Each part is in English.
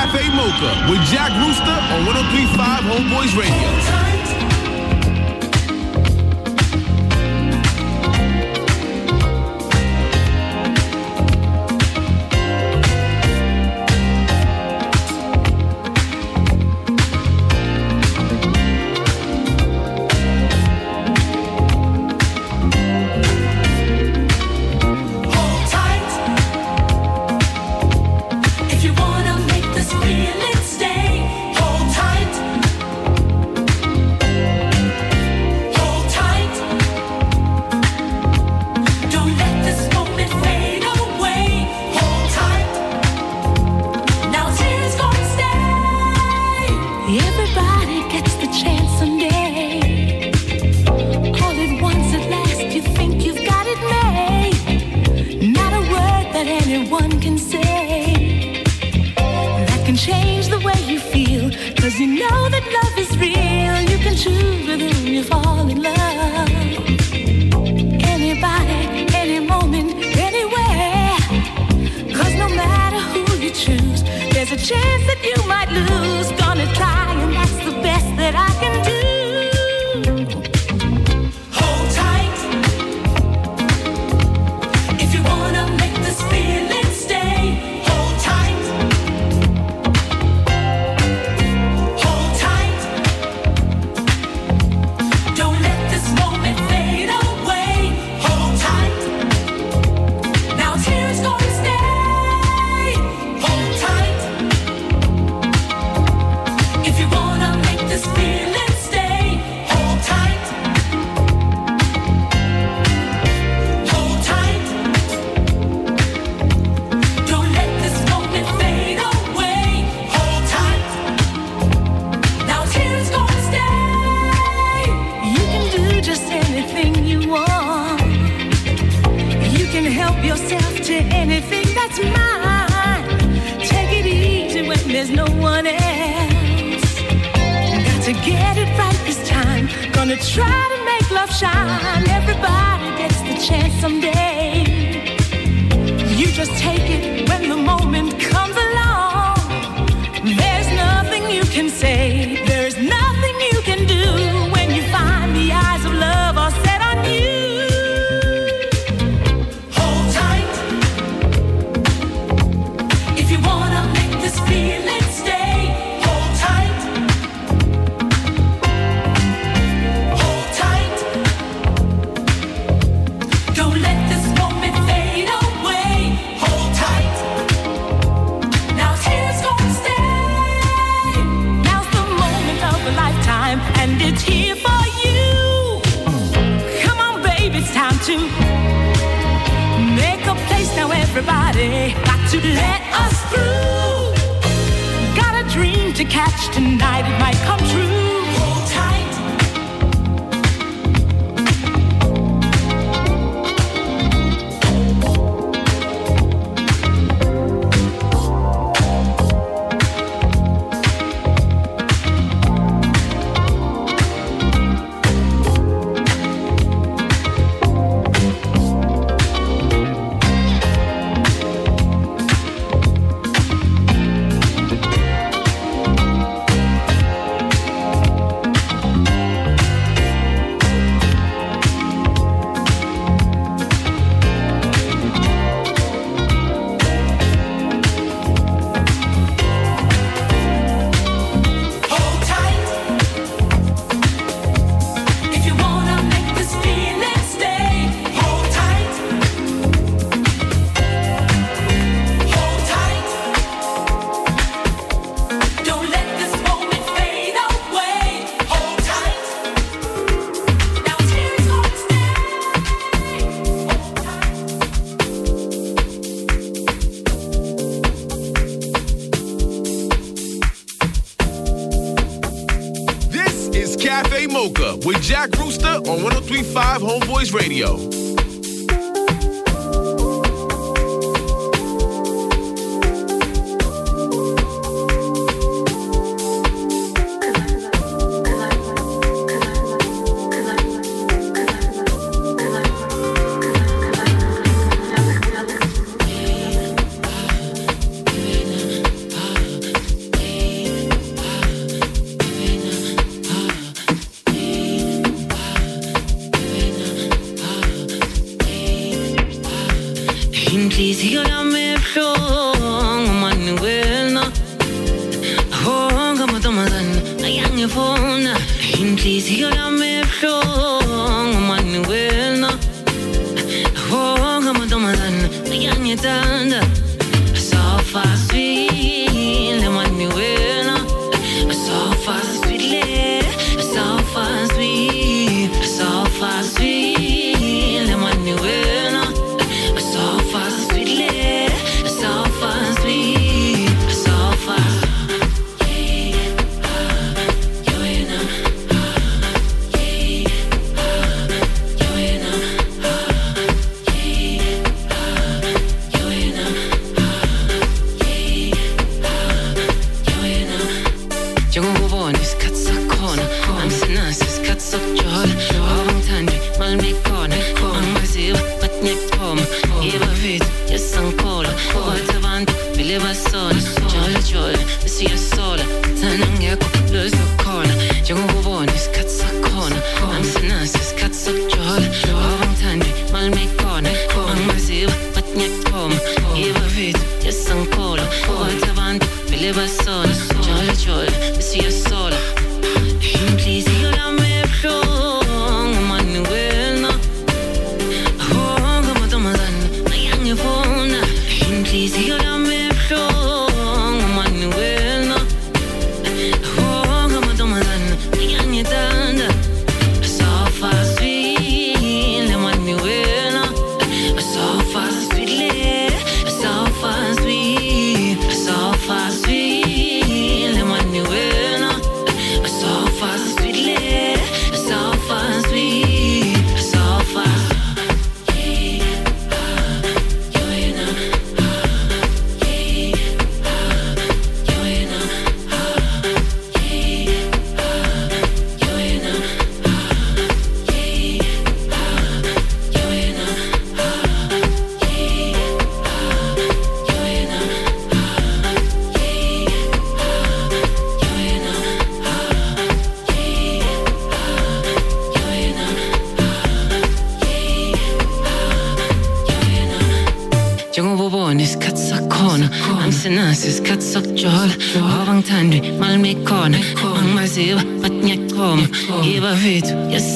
Cafe Mocha with Jack Rooster on 1035 Homeboyz Radio.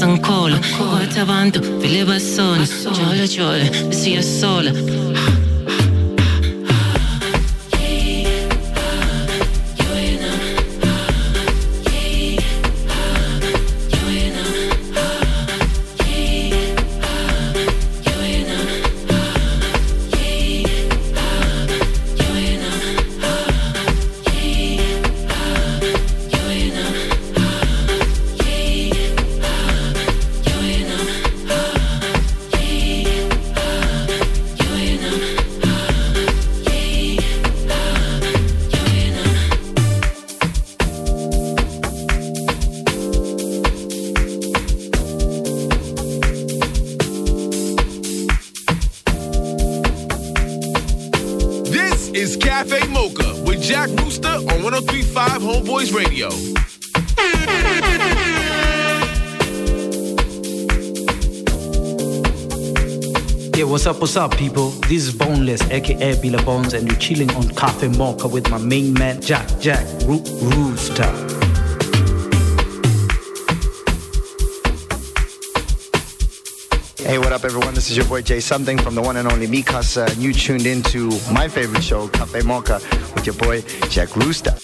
ancora, guarda avanti, fili bastoni, ci vuole, ci vuole, sia sola. What's up, people? This is Boneless, aka Billa Bones, and you're chilling on Cafe Mocha with my main man, Jack Jack Ro- Rooster. Hey, what up, everyone? This is your boy Jay Something from the one and only Mikasa, uh, and you tuned into my favorite show, Cafe Mocha, with your boy Jack Rooster.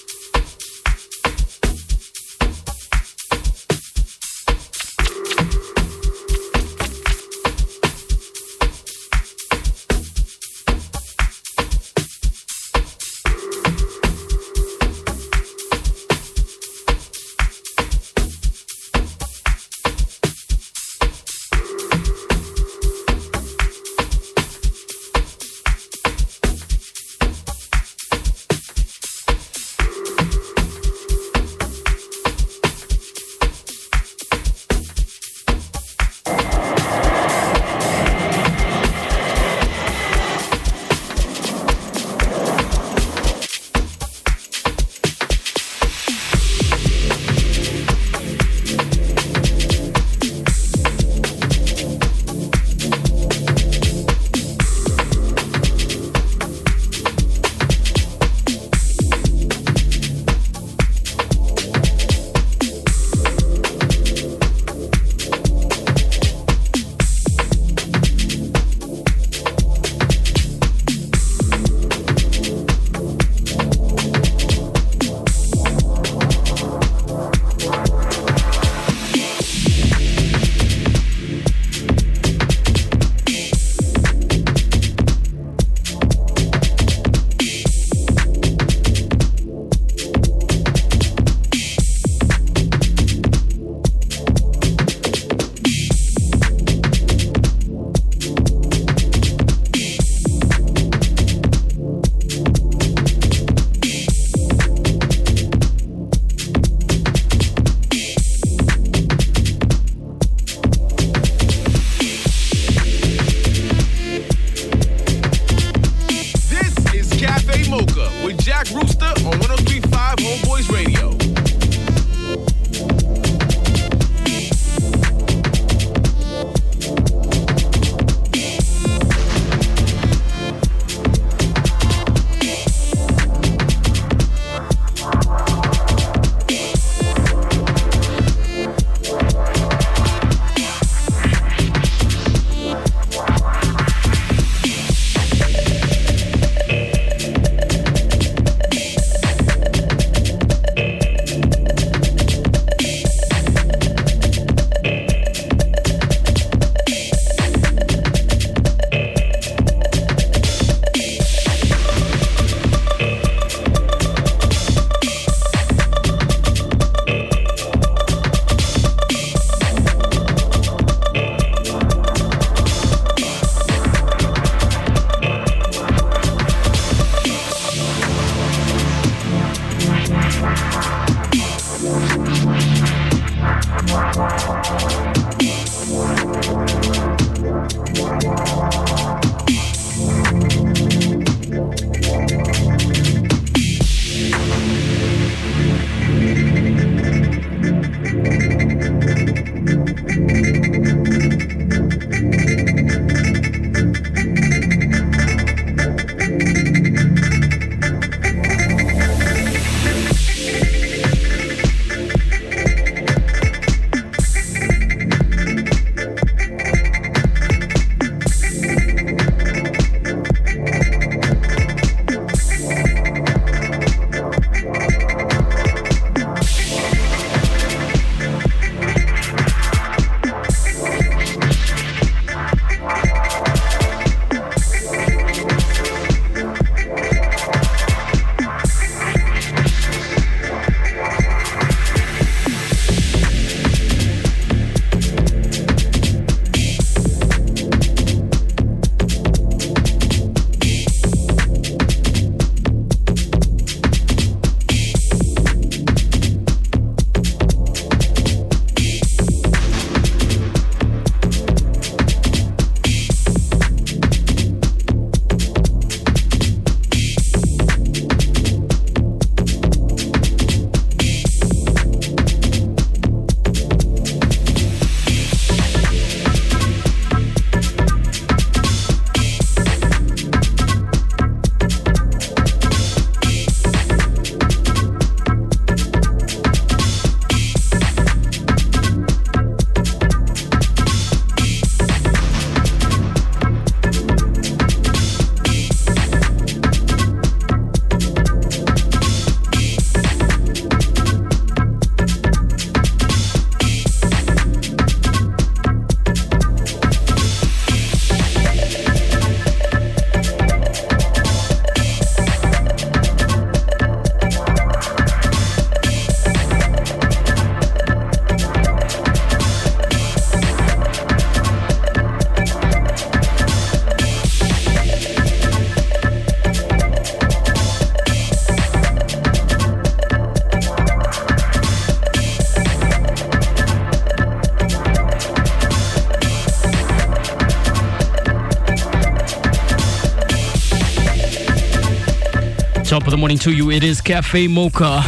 Morning to you. It is Cafe Mocha.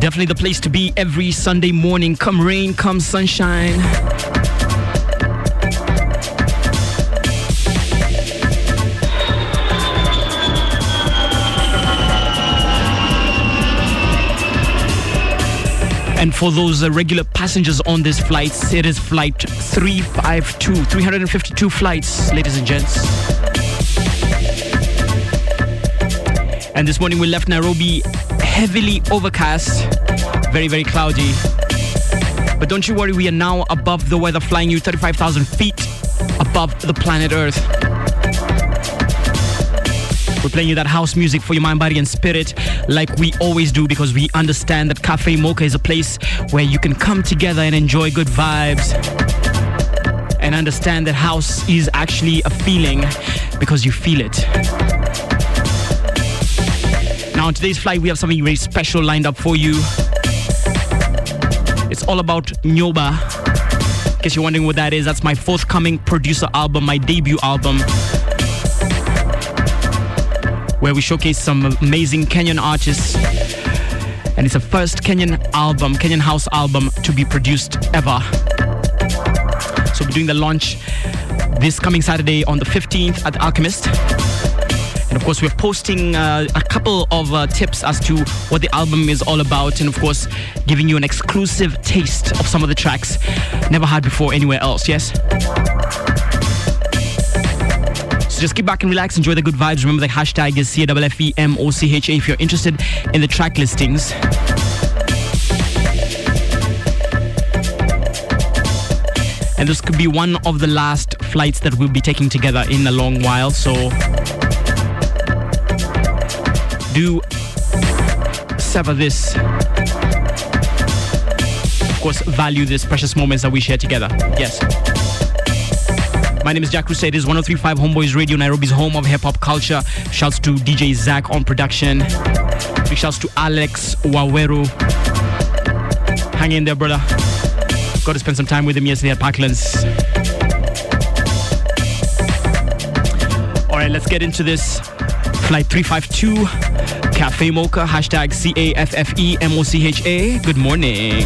Definitely the place to be every Sunday morning. Come rain, come sunshine. And for those uh, regular passengers on this flight, it is flight 352, 352 flights, ladies and gents. And this morning we left Nairobi heavily overcast, very, very cloudy. But don't you worry, we are now above the weather, flying you 35,000 feet above the planet Earth. We're playing you that house music for your mind, body, and spirit, like we always do, because we understand that Cafe Mocha is a place where you can come together and enjoy good vibes. And understand that house is actually a feeling because you feel it. Now, on today's flight, we have something very special lined up for you. It's all about Nyoba. In case you're wondering what that is, that's my forthcoming producer album, my debut album, where we showcase some amazing Kenyan artists. And it's the first Kenyan album, Kenyan house album to be produced ever. So we're doing the launch this coming Saturday on the 15th at the Alchemist. And of course, we're posting uh, a couple of uh, tips as to what the album is all about, and of course, giving you an exclusive taste of some of the tracks never had before anywhere else. Yes? So just keep back and relax, enjoy the good vibes. Remember the hashtag is CWFEMOCHA if you're interested in the track listings. And this could be one of the last flights that we'll be taking together in a long while. So do sever this. Of course, value these precious moments that we share together. Yes. My name is Jack Crusade. It is 1035 Homeboyz Radio, Nairobi's home of hip hop culture. Shouts to DJ Zach on production. Big shouts to Alex Waweru. Hang in there, brother. Got to spend some time with him yesterday at Parklands. All right, let's get into this. Flight 352, Cafe Mocha, hashtag C A F F E M O C H A. Good morning.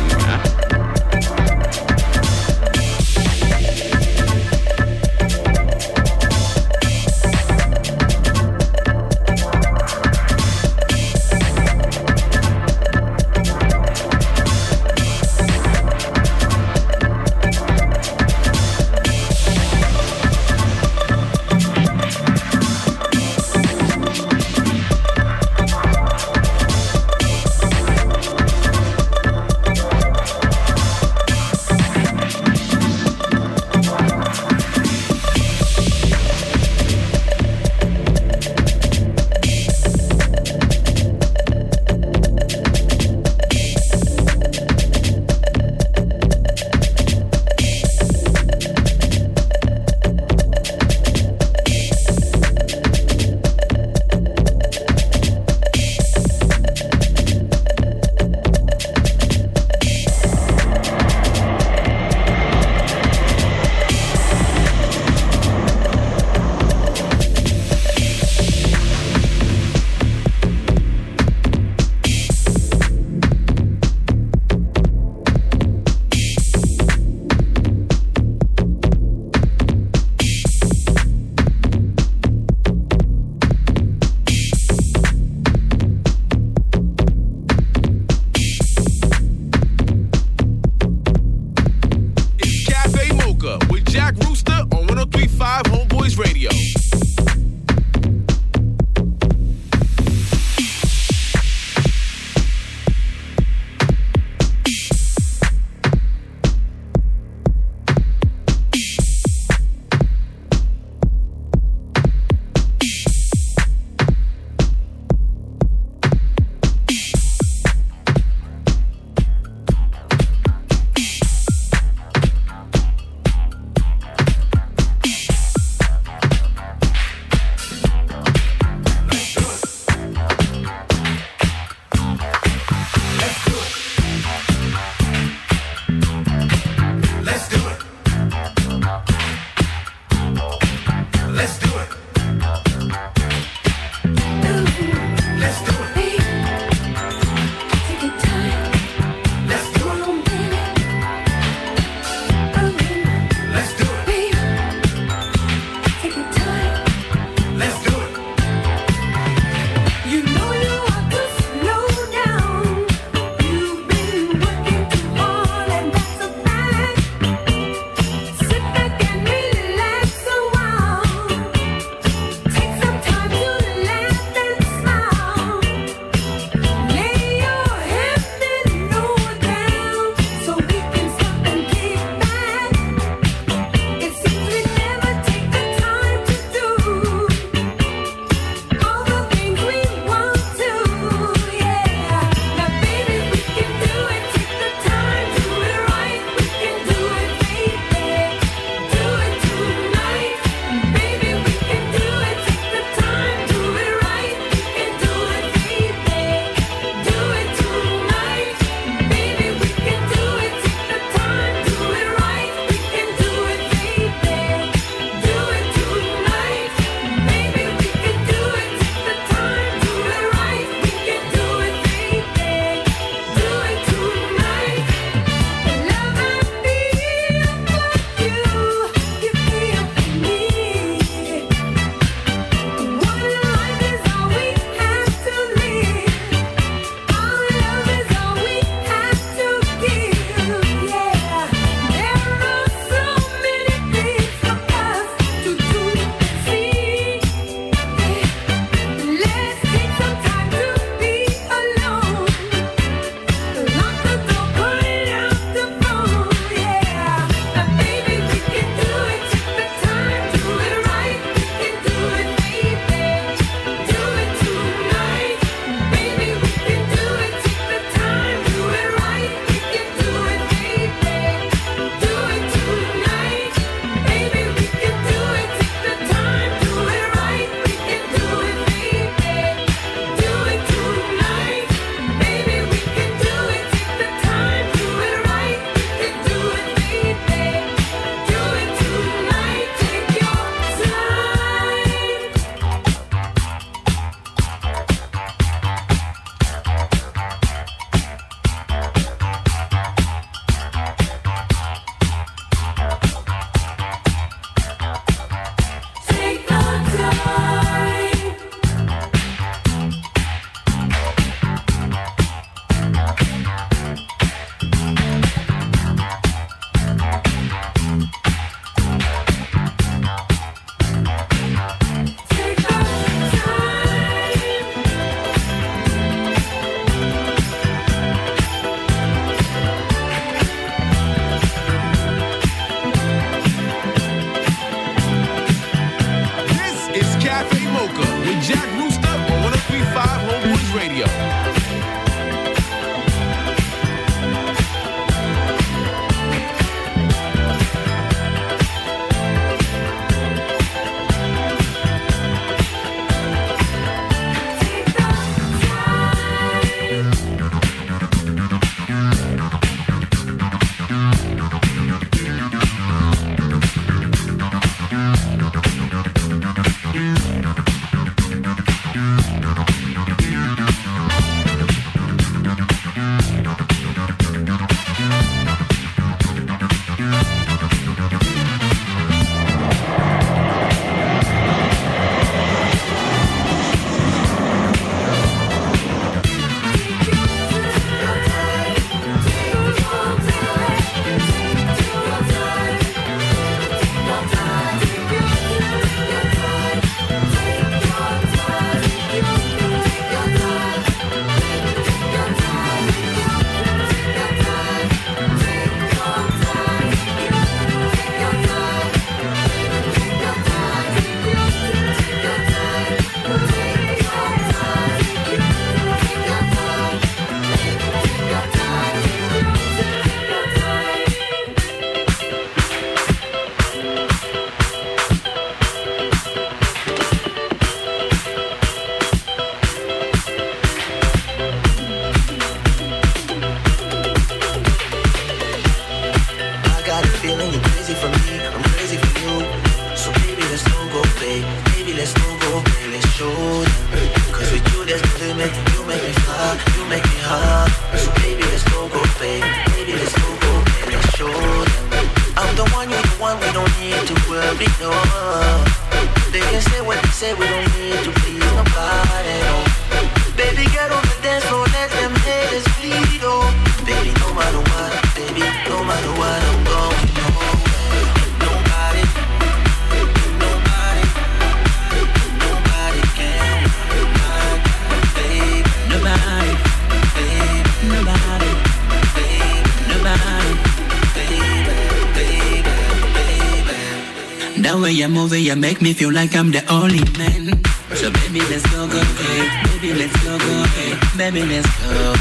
Man. So baby, let's go, go, hey. Baby, let's go, go, hey. Baby, let's go.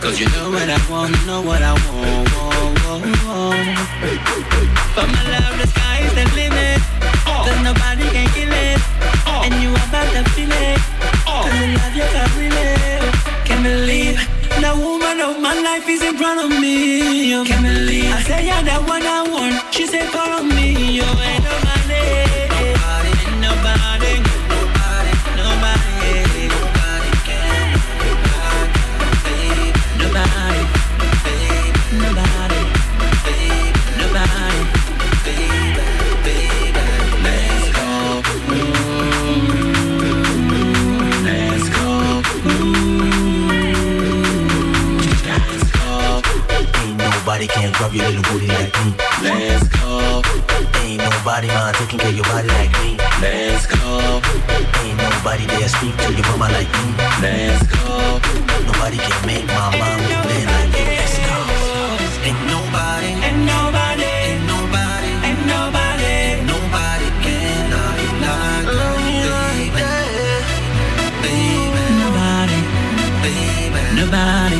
Cause you know what I want, know what I want. For my love, the sky is the limit. Cause nobody can kill it. And you about to feel it. Cause the love you got really. Can't believe the woman of my life is in front of me. Can't believe I say you're the one I want. She said follow me. You ain't nobody can grab your little booty like me. Let's go. Ain't nobody man taking care of your body like me. Let's go. Ain't nobody there speak to your mama like me. Let's go. Nobody can make my mom play like you. Let's go. Ain't nobody, Ain't nobody. ain't nobody, Ain't nobody. ain't nobody can love you like me, baby, baby, Nobody. baby. Nobody. Nobody,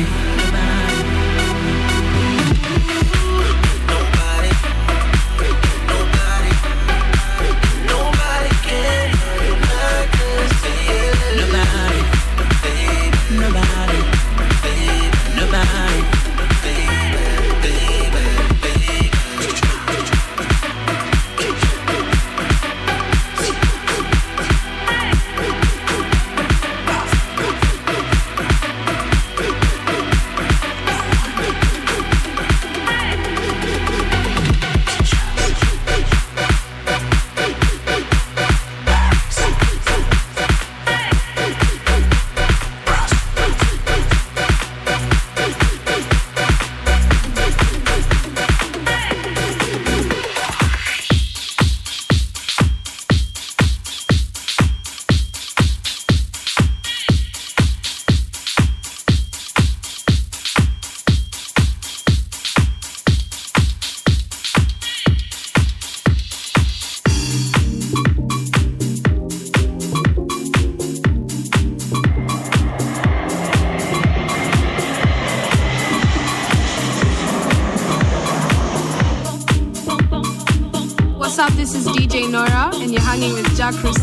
hanging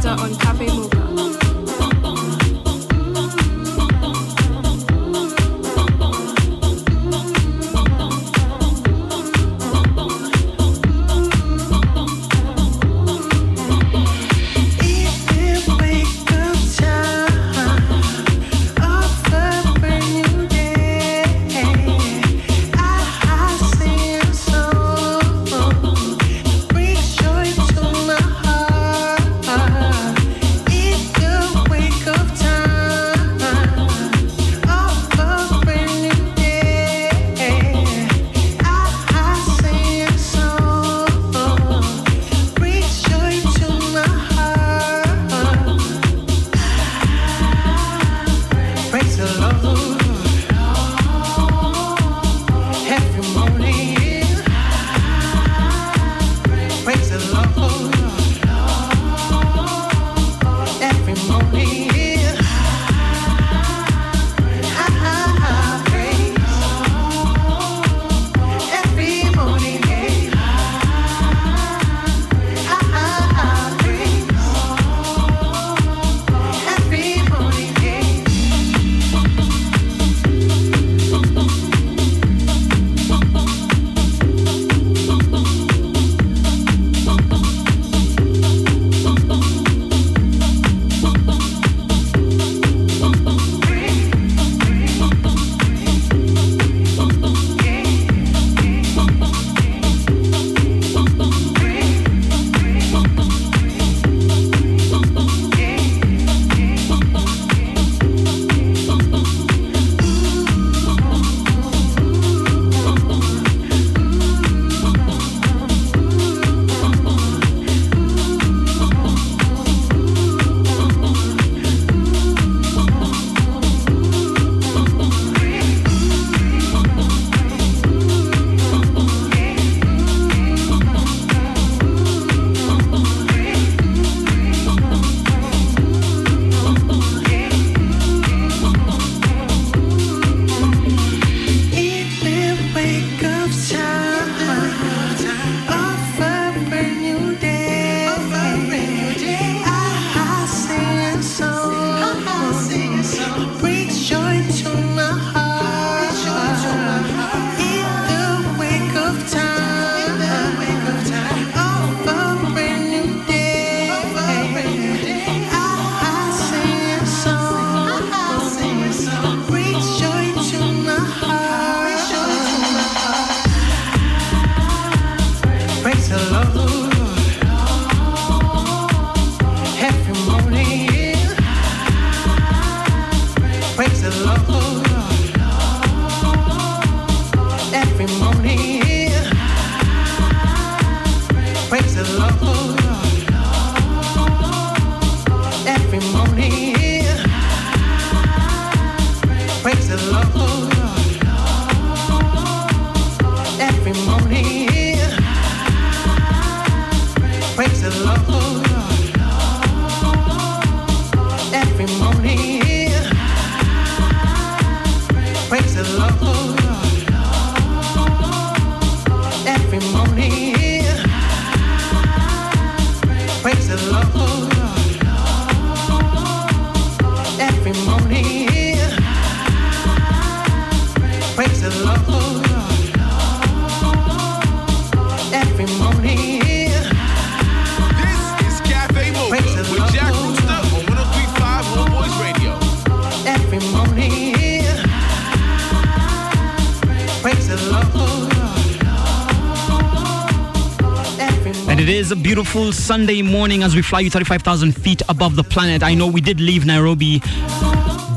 beautiful Sunday morning as we fly you 35,000 feet above the planet. I know we did leave Nairobi,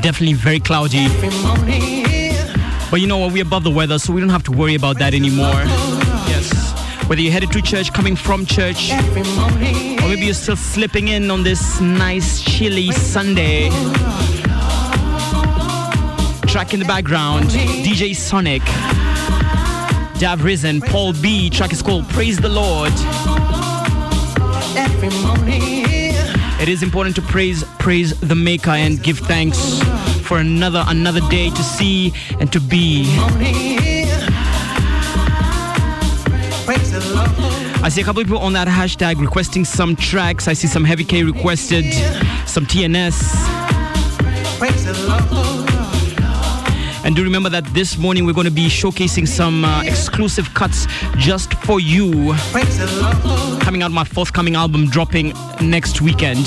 definitely very cloudy. But you know what? We're above the weather, so we don't have to worry about that anymore. Yes. Whether you're headed to church, coming from church, or maybe you're still slipping in on this nice, chilly Sunday. Track in the background, DJ Sonic. Dav Risen, Paul B. Track is called Praise the Lord. It is important to praise praise the maker and give thanks for another another day to see and to be. I see a couple people on that hashtag requesting some tracks. I see some Heavy K requested, some TNS. And do remember that this morning we're going to be showcasing some uh, exclusive cuts just for you. Coming out my forthcoming album dropping next weekend.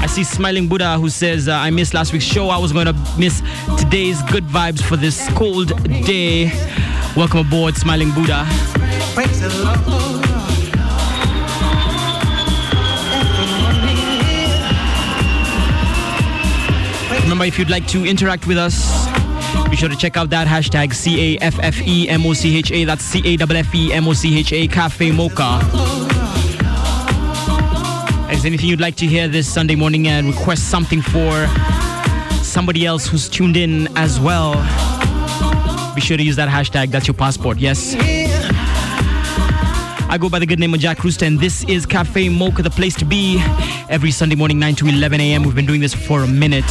I see Smiling Buddha who says, uh, I missed last week's show. I was going to miss today's good vibes for this cold day. Welcome aboard, Smiling Buddha. Remember, if you'd like to interact with us, be sure to check out that hashtag C A F F E M O C H A. That's C A F F E M O C H A Cafe Mocha. Is anything you'd like to hear this Sunday morning and request something for somebody else who's tuned in as well? Be sure to use that hashtag. That's your passport. Yes. I go by the good name of Jack Rooster, and this is Cafe Mocha, the place to be. Every Sunday morning, 9 to 11 a.m. We've been doing this for a minute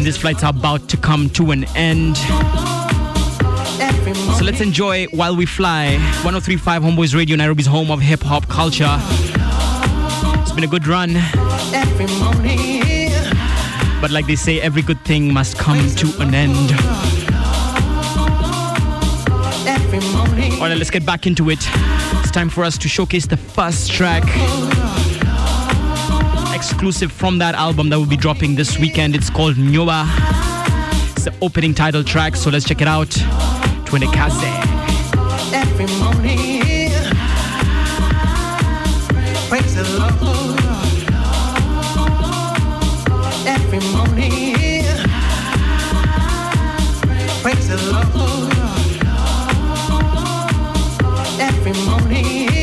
and this flight's about to come to an end. So let's enjoy while we fly. 1035 Homeboyz Radio, Nairobi's home of hip hop culture. It's been a good run. But like they say, every good thing must come to an end. Alright, let's get back into it. It's time for us to showcase the first track exclusive from that album that will be dropping this weekend. It's called Nyoba. It's the opening title track, so let's check it out. Twinekaze. Every morning, praise the Lord. Every morning, praise the Lord. Every morning.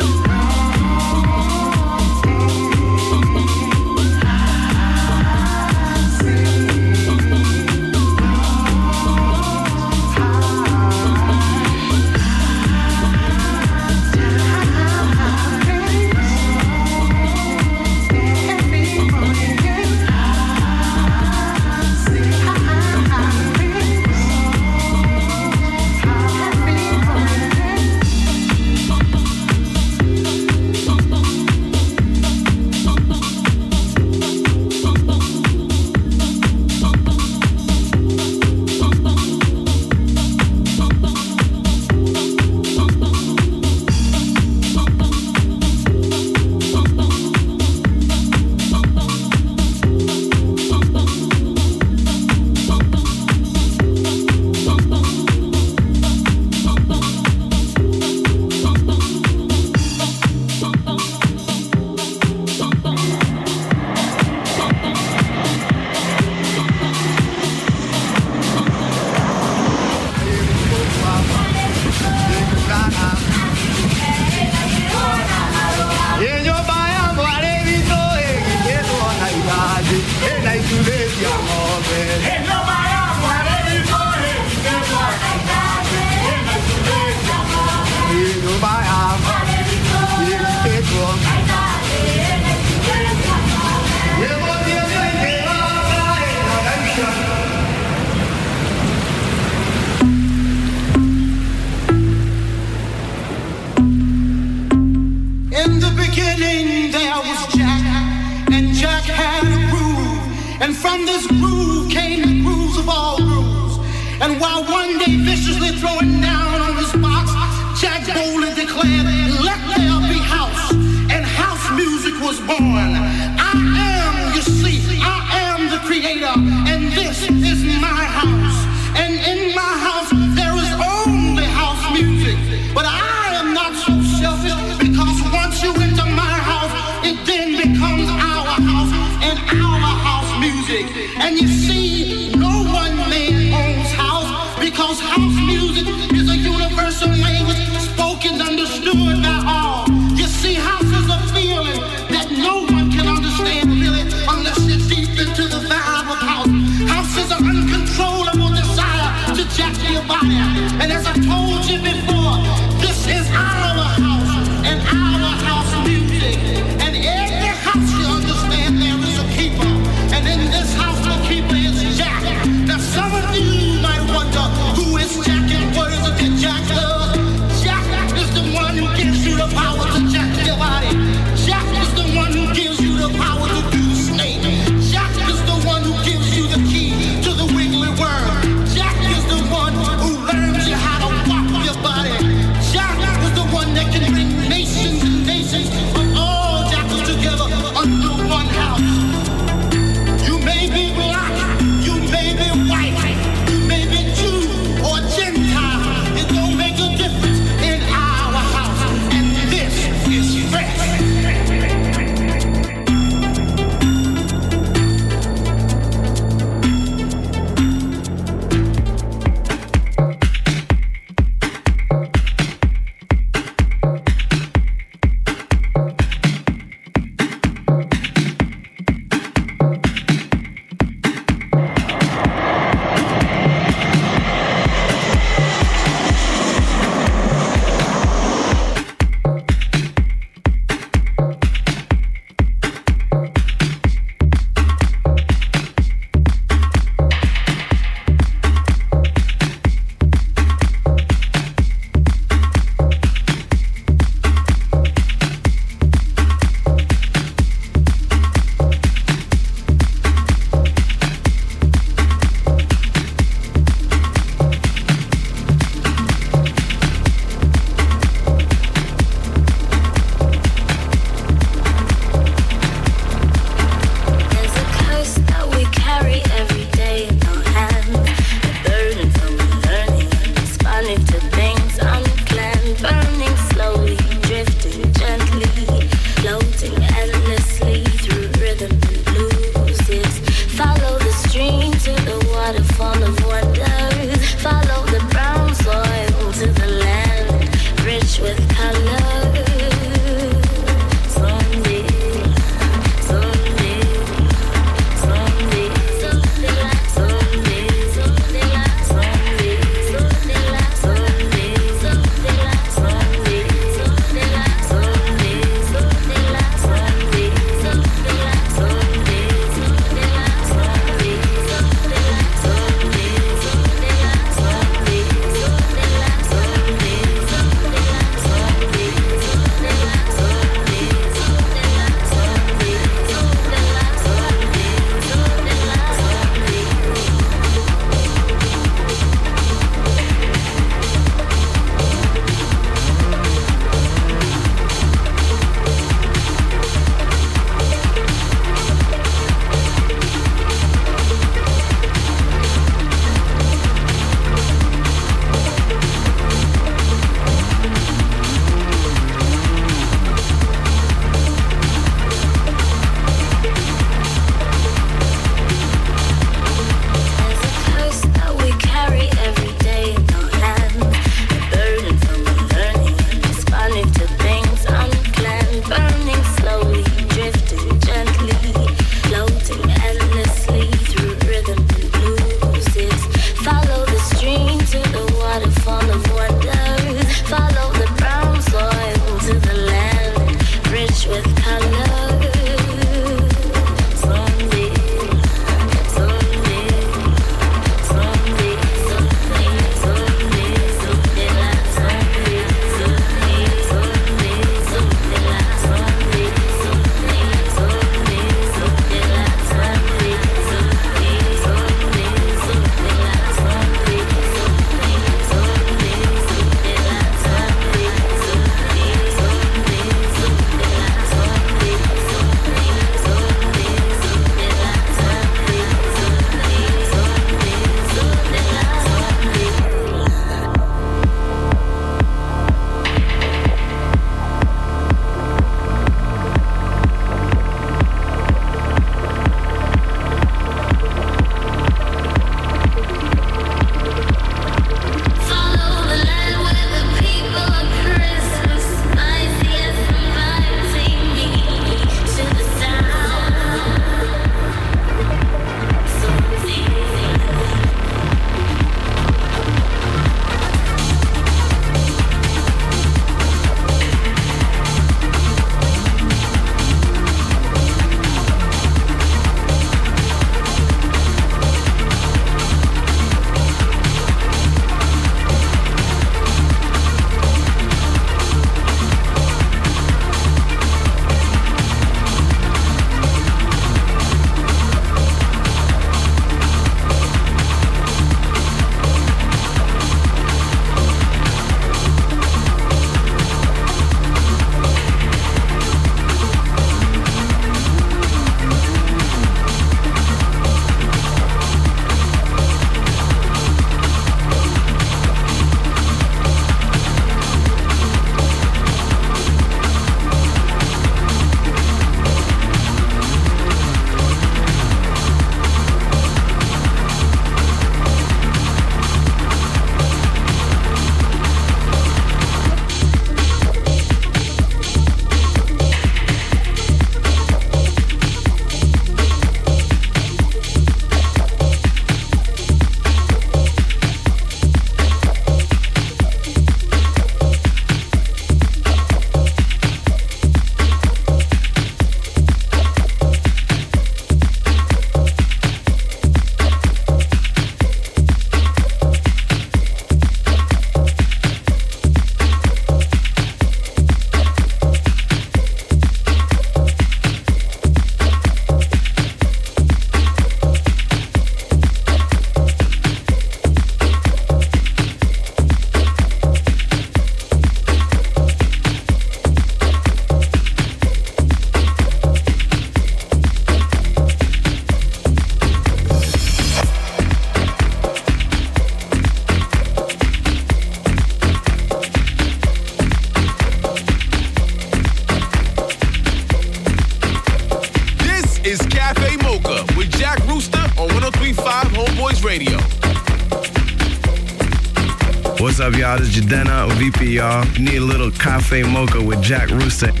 Y'all. Need a little cafe mocha with Jack Rooster.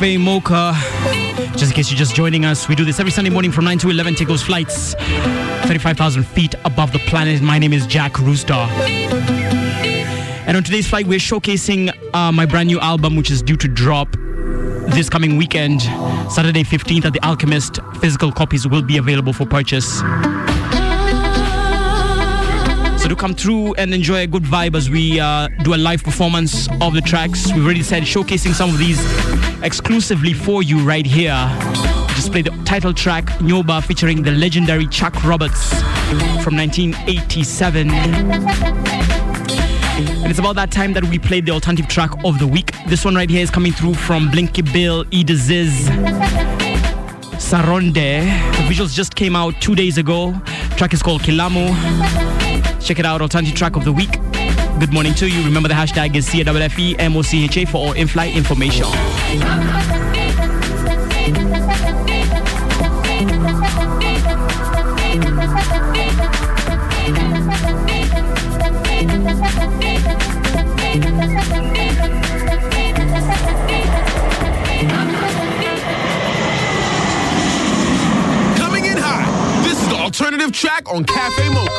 Cafe Mocha. Just in case you're just joining us, we do this every Sunday morning from 9 to 11. Take those flights 35,000 feet above the planet. My name is Jack Rooster. And on today's flight, we're showcasing uh, my brand new album, which is due to drop this coming weekend, Saturday 15th at The Alchemist. Physical copies will be available for purchase. So do come through and enjoy a good vibe as we uh, do a live performance of the tracks. We've already said showcasing some of these exclusively for you right here. Just play the title track Nyoba featuring the legendary Chuck Roberts from 1987. And it's about that time that we played the alternative track of the week. This one right here is coming through from Blinky Bill, Idd Aziz, Saronde. The visuals just came out two days ago. Track is called Kilamu. Check it out, alternative track of the week. Good morning to you. Remember the hashtag is CAFFE MOCHA for all in-flight information. Coming in hot. This is the alternative track on Cafe Mocha.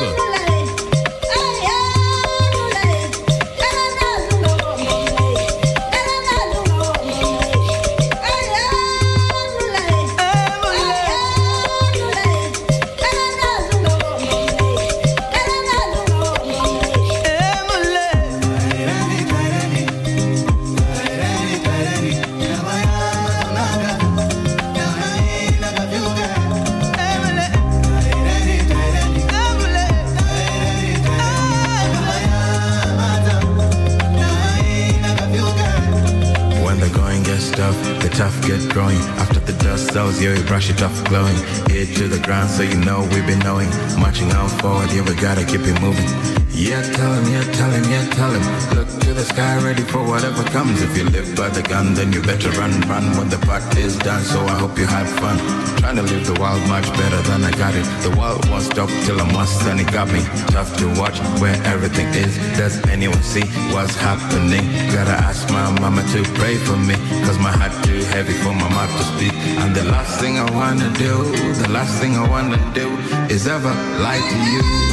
Yeah, we brush it off glowing. Ear to the ground, so you know we've been knowing. Marching on forward, yeah, we gotta keep it moving. Yeah, tell him, yeah, tell him, yeah, tell him. Look to the sky, ready for whatever comes. If you live by the gun, then you better run, run when the part is done. So I hope you have fun. Trying to live the wild much better than I got it. The world won't stop till I'm once and it got me. Tough to watch where everything is. Does anyone see what's happening? Gotta ask my mama to pray for me. Cause my heart too heavy for my mouth to speak. And the last thing I wanna do, the last thing I wanna do is ever lie to you.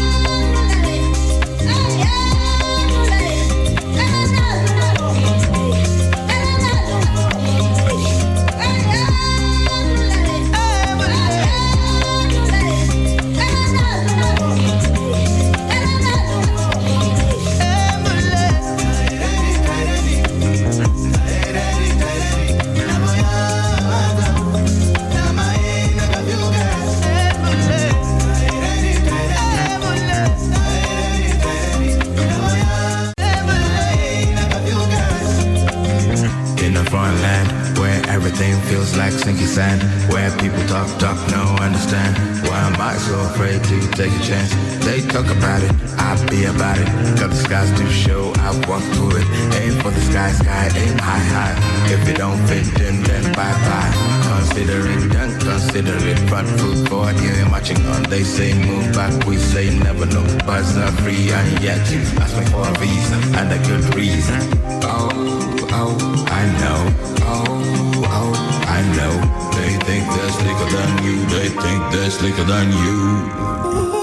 Slicker than you.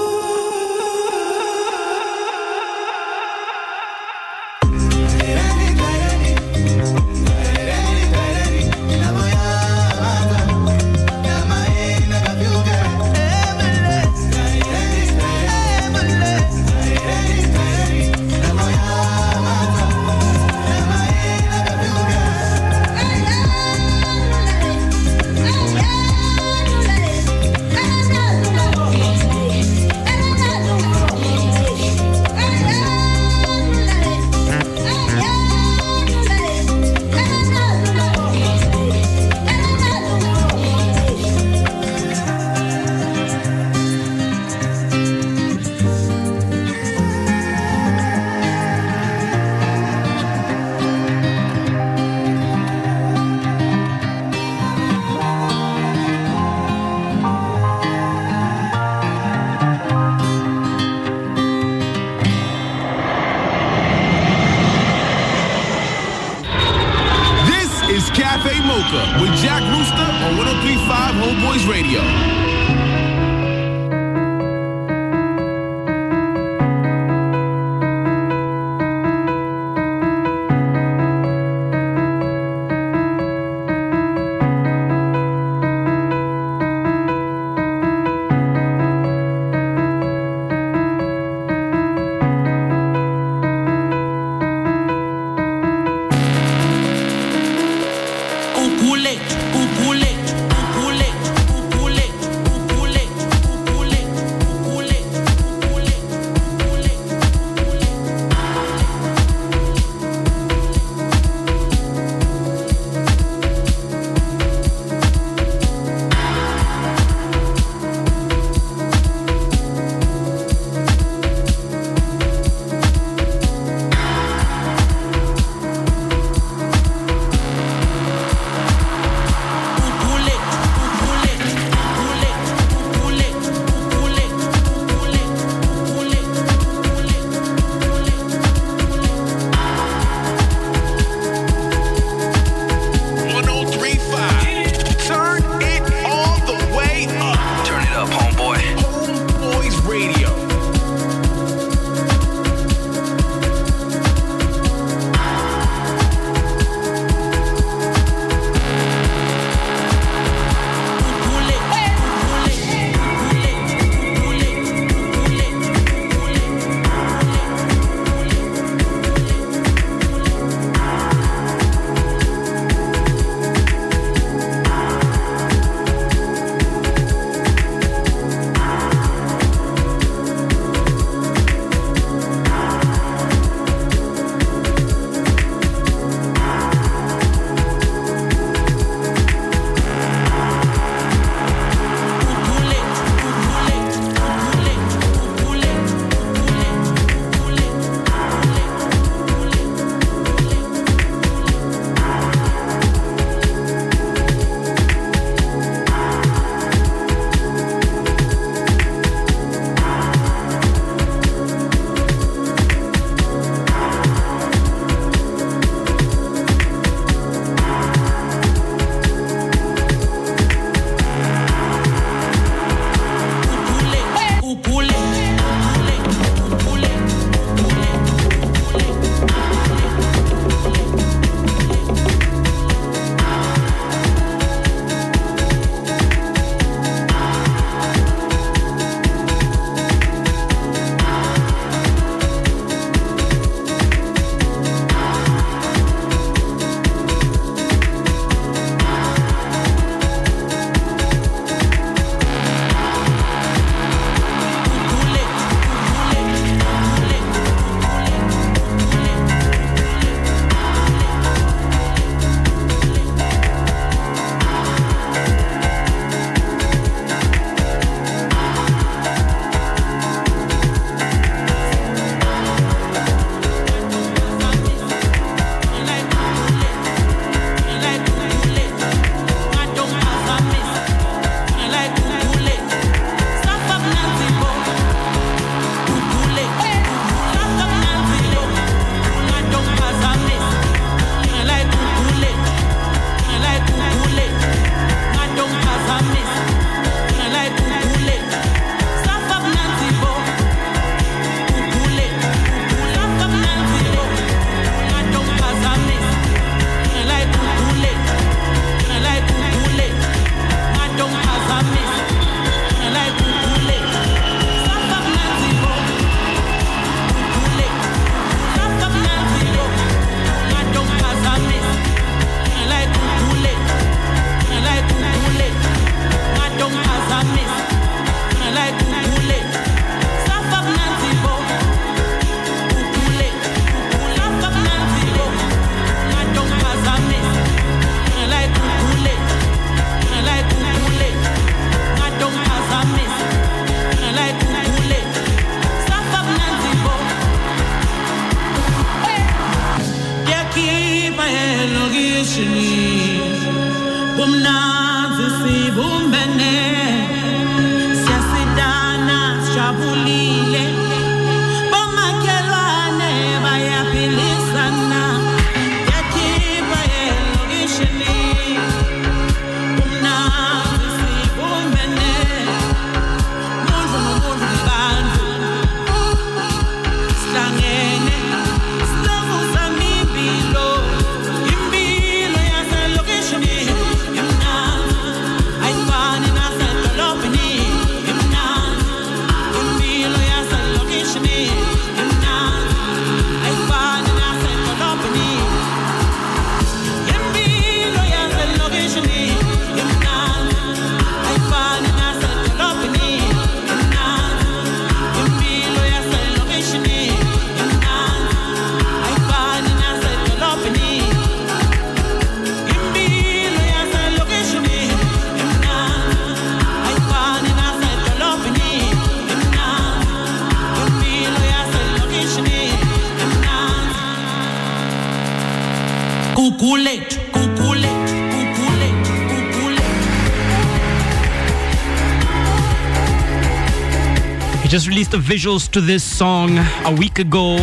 He just released the visuals to this song a week ago.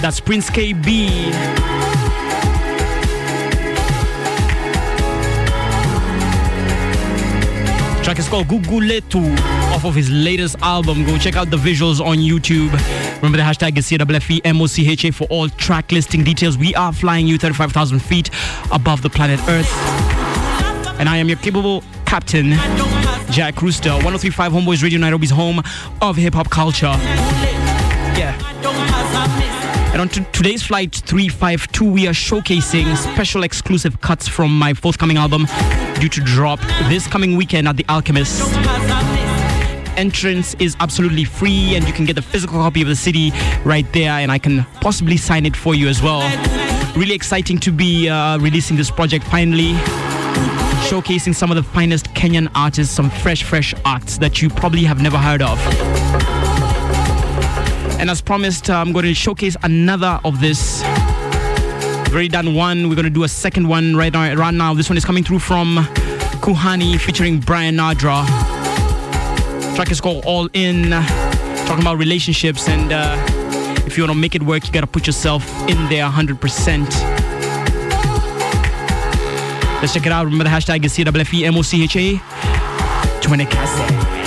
That's Prince Kaybee. Track is called Guguletu off of his latest album. Go check out the visuals on YouTube. Remember the hashtag is CAFFE MOCHA for all track listing details. We are flying you 35,000 feet above the planet Earth. And I am your capable captain, Jack Rooster. 1035 Homeboyz Radio Nairobi's home of hip hop culture. Yeah. And on t- today's flight 352, we are showcasing special exclusive cuts from my forthcoming album due to drop this coming weekend at The Alchemist. Entrance is absolutely free, and you can get the physical copy of the CD right there, and I can possibly sign it for you as well. Really exciting to be uh, releasing this project finally showcasing some of the finest Kenyan artists, some fresh, fresh acts that you probably have never heard of. And as promised, I'm going to showcase another of this. We've already done one. We're going to do a second one right now. Right now, this one is coming through from Kuhani featuring Brian Nadra. track is called All In, talking about relationships. And uh, if you want to make it work, you got to put yourself in there 100%. Let's check it out. Remember the hashtag is CAFFE MOCHA. Twene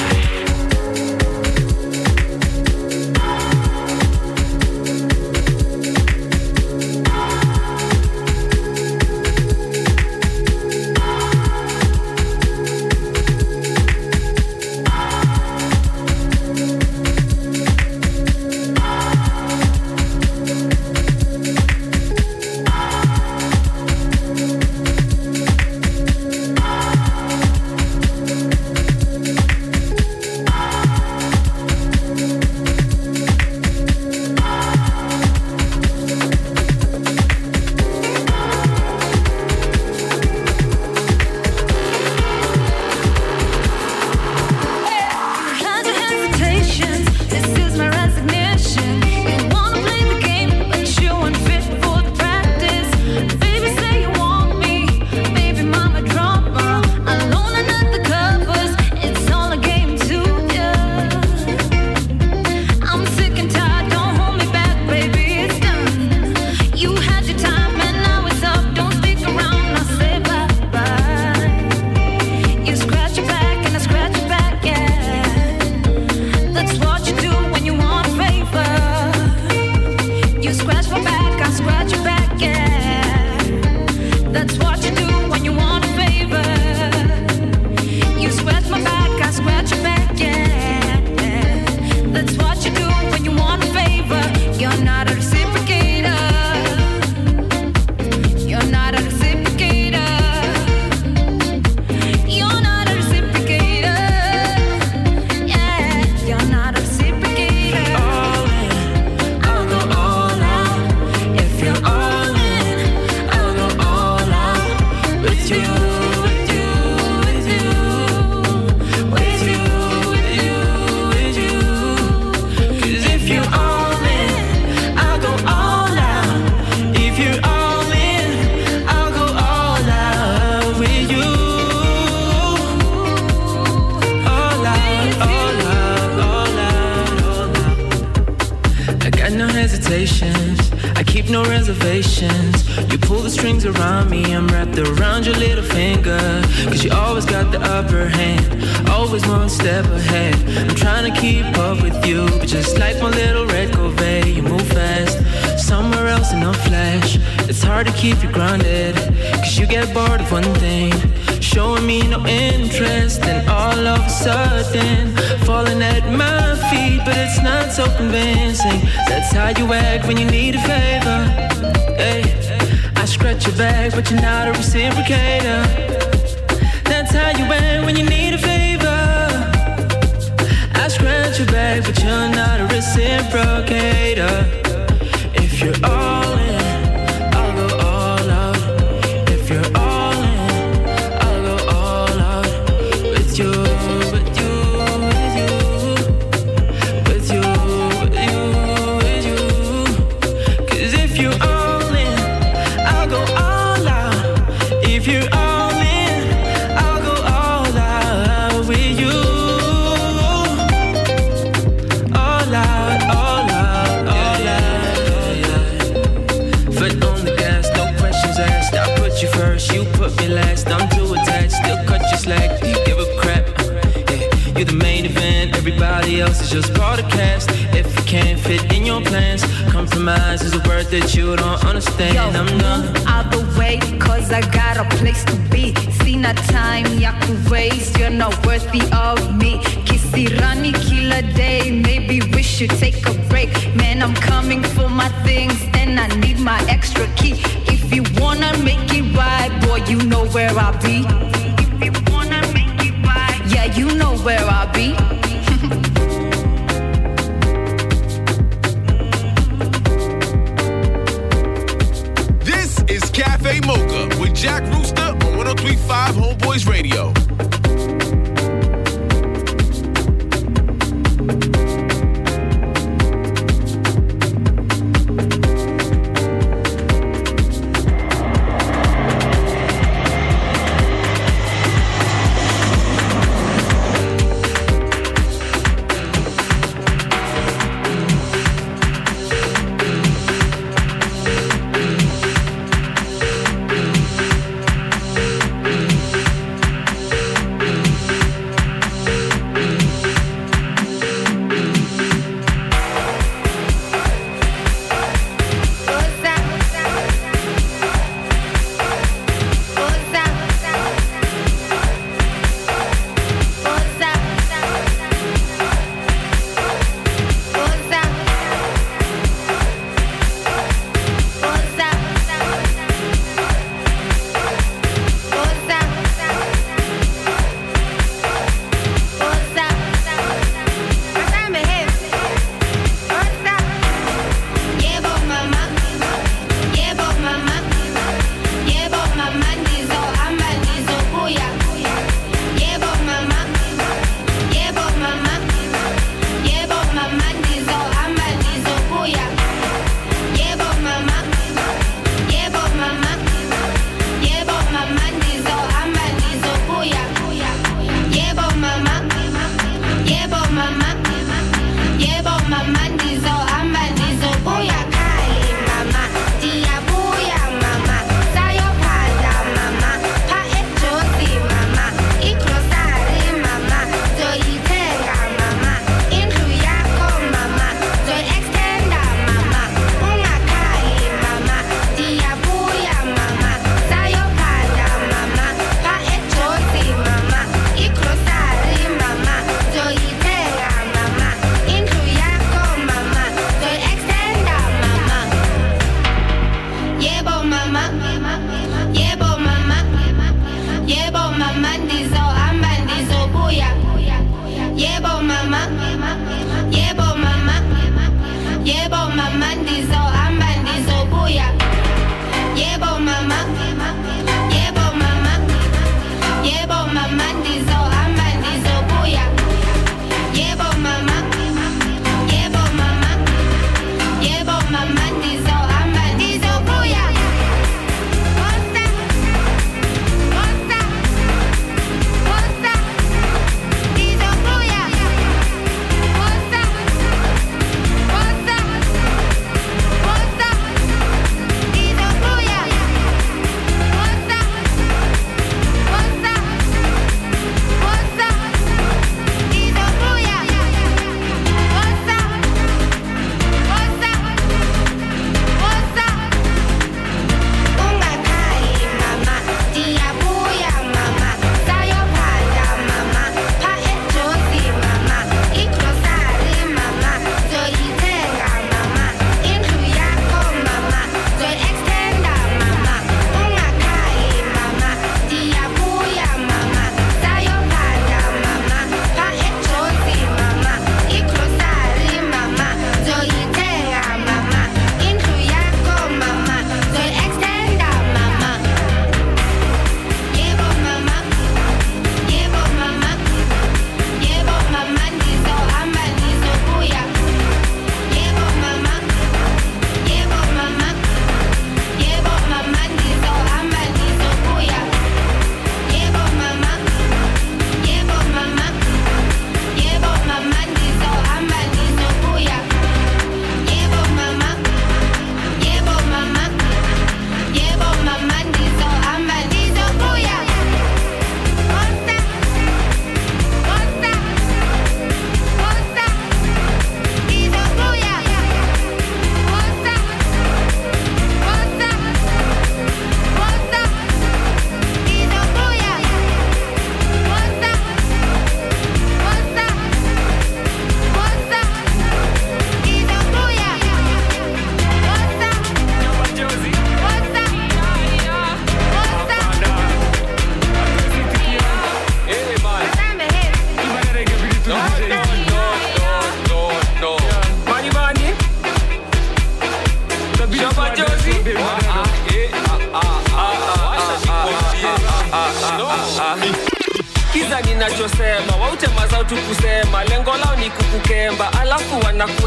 Keep no reservations. You pull the strings around me, I'm wrapped around your little finger. Cause you always got the upper hand, always one step ahead. I'm trying to keep up with you, but just like my little red Corvette, you move fast. Somewhere else in a flash, it's hard to keep you grounded. Cause you get bored of one thing, showing me no interest, and all of a sudden, falling at my feet, but it's not so convincing. That's how you act when you need a favor. Hey, I scratch your back, but you're not a reciprocator. That's how you act when you need a favor. I scratch your back, but you're not a reciprocator. If you're all else is just part of cast. If it can't fit in your plans, compromise is a word that you don't understand. I'm not. out the way, cause I got a place to be. See not time ya could waste, you're not worthy of me. Kisirani killer day, maybe we should take a break. Man, I'm coming for my things, and I need my extra key. If you wanna make it right, boy, you know where I'll be. If you wanna make it right, yeah, you know where I'll be. 1035 Radio.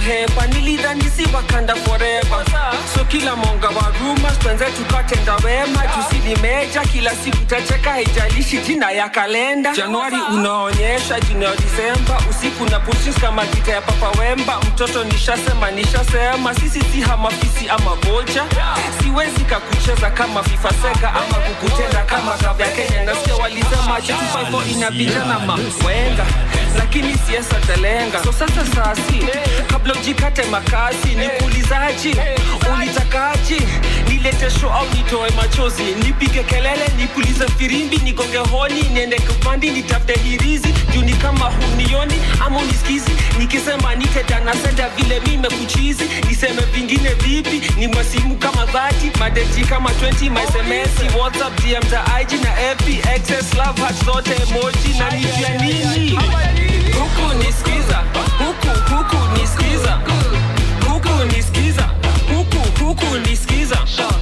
Wanakuhepa nilidhanisi wakanda foreva so kila monga wa ruma twenzetu tukatenda wema. Tusini meja kila siku tacheka haijalishi jina ya kalenda. Januari unaonyesha jina ya disemba usiku na kama gita ya papa wemba. Mtoto nishasema nishasema. Sisi si hamafisi ama vocha siwezi kakucheza kama fifa sega ama kukutenda kama gava ya kenya. Nasikia walisema chetufaifo inapitana mawenga lakini siesa telenga so sasa saasi kabla ujikate makazi nikuulizaji ulitakaji niletesho au nitoe machozi? Nipige kelele nipulize firimbi nigonge honi niende kupandi nitafute hirizi. Juni kama hunioni ama unisikizi? Nikisema nitetanasenda vile mimekuchizi niseme vingine vipi? Ni mwasimu kama dhati madeji kama 20 masemesi whatsapp dm za ig na fb access love hat zote emoji. Na nijia nini? huku nisikiza huku huku nisikiza huku nisikiza huku huku nisikiza huku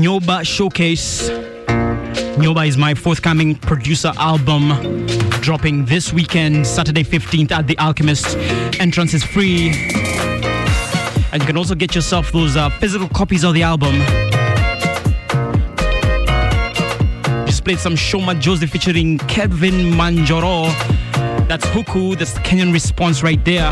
Nyoba showcase. Nyoba is my forthcoming producer album dropping this weekend, Saturday 15th at The Alchemist. Entrance is free. And you can also get yourself those uh, physical copies of the album. Just played some Shoma Joseph featuring Kevin Manjoro. That's Huku, that's the Kenyan response right there.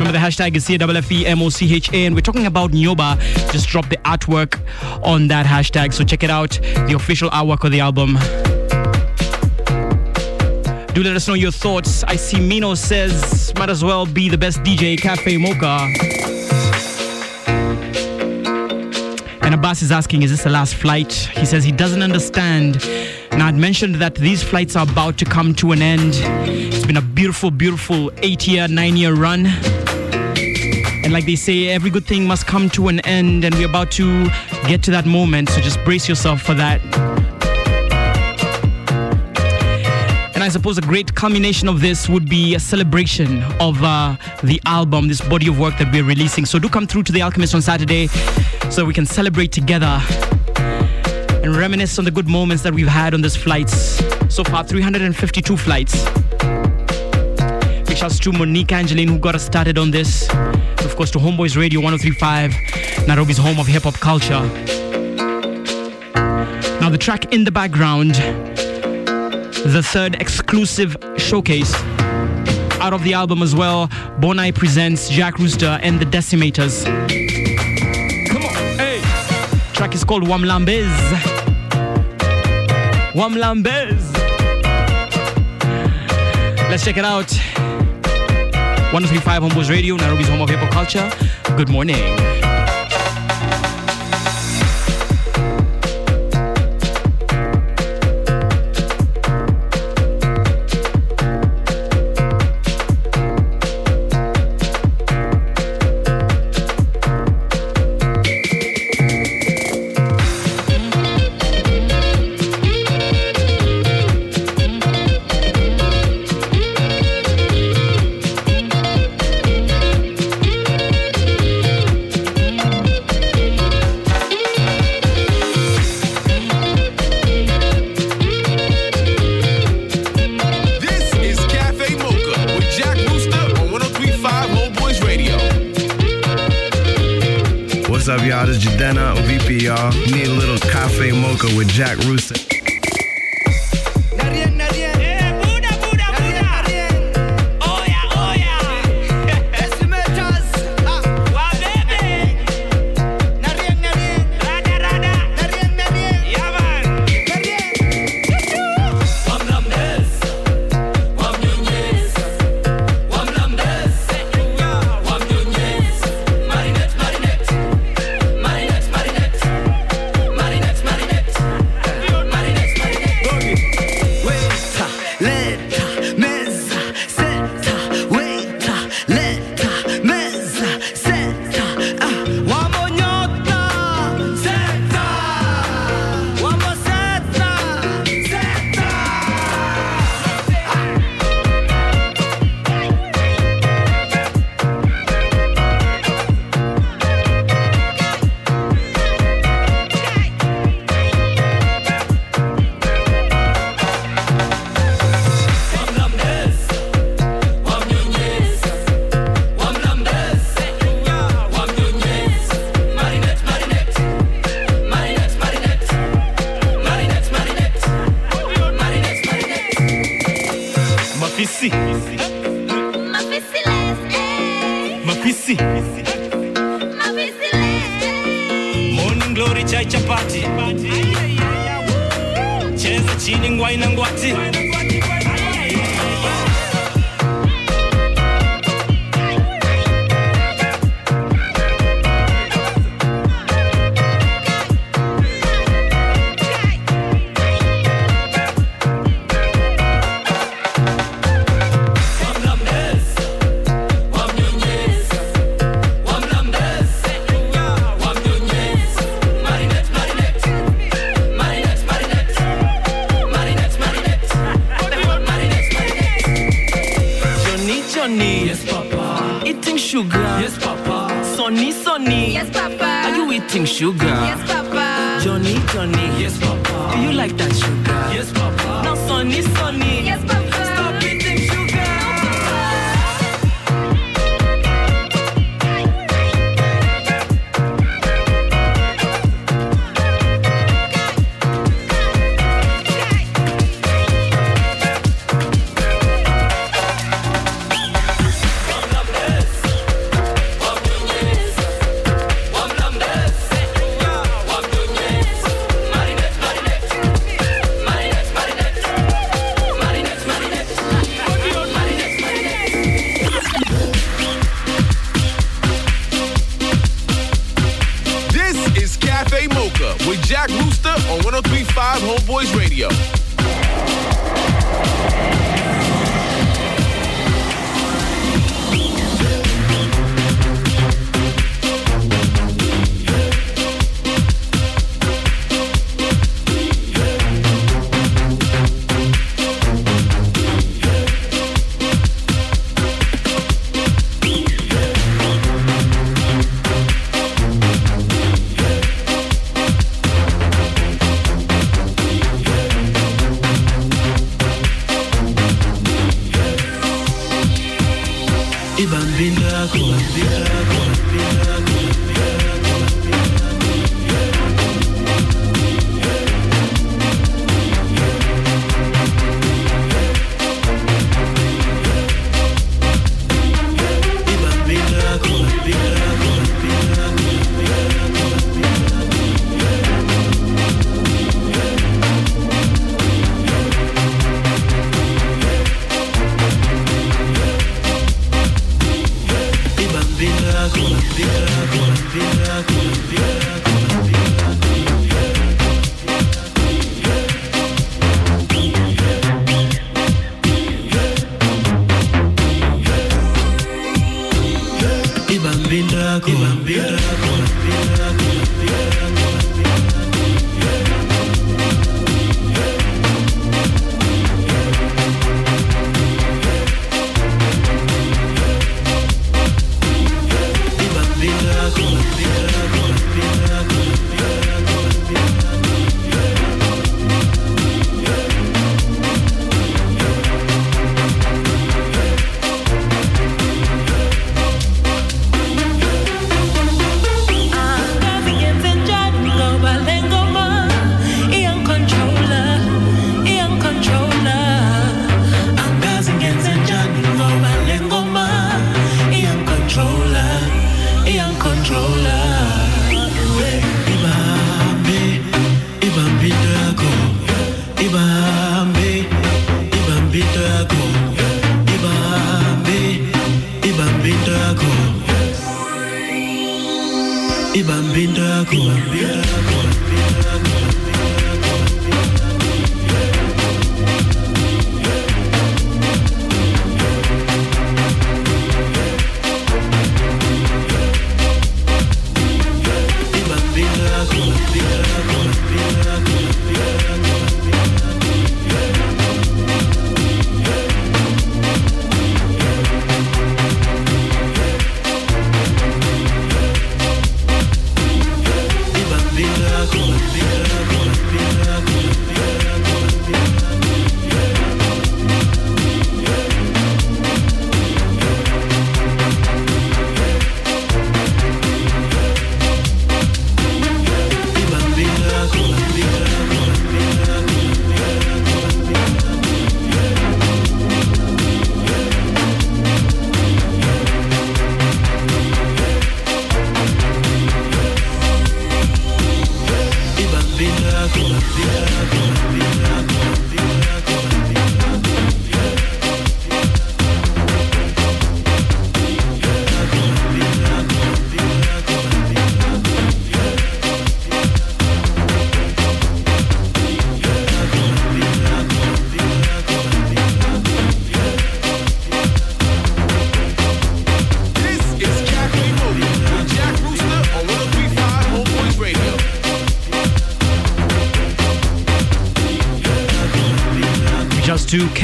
Remember the hashtag is CAFFEMOCHA, and we're talking about Nyoba. Just drop the artwork on that hashtag, so check it out. The official artwork of the album. Do let us know your thoughts. I see Mino says, might as well be the best DJ, Cafe Mocha. And Abbas is asking, is this the last flight? He says he doesn't understand. Now, I'd mentioned that these flights are about to come to an end. It's been a beautiful, beautiful eight year, nine year run. And like they say, every good thing must come to an end, and we're about to get to that moment. So just brace yourself for that. And I suppose a great culmination of this would be a celebration of uh, the album, this body of work that we're releasing. So do come through to the Alchemist on Saturday so we can celebrate together and reminisce on the good moments that we've had on these flights. So far, 352 flights. Big shouts to Monique Angeline who got us started on this. Of course, to Homeboyz Radio 1035, Nairobi's home of hip hop culture. Now, the track in the background, the third exclusive showcase out of the album as well. Bonai presents Jack Rooster and the Decimators. Come on, hey. Track is called Wamlambez. Wamlambez. Let's check it out. 1035 Homeboyz Radio, Nairobi's home of hip hop culture. Good morning.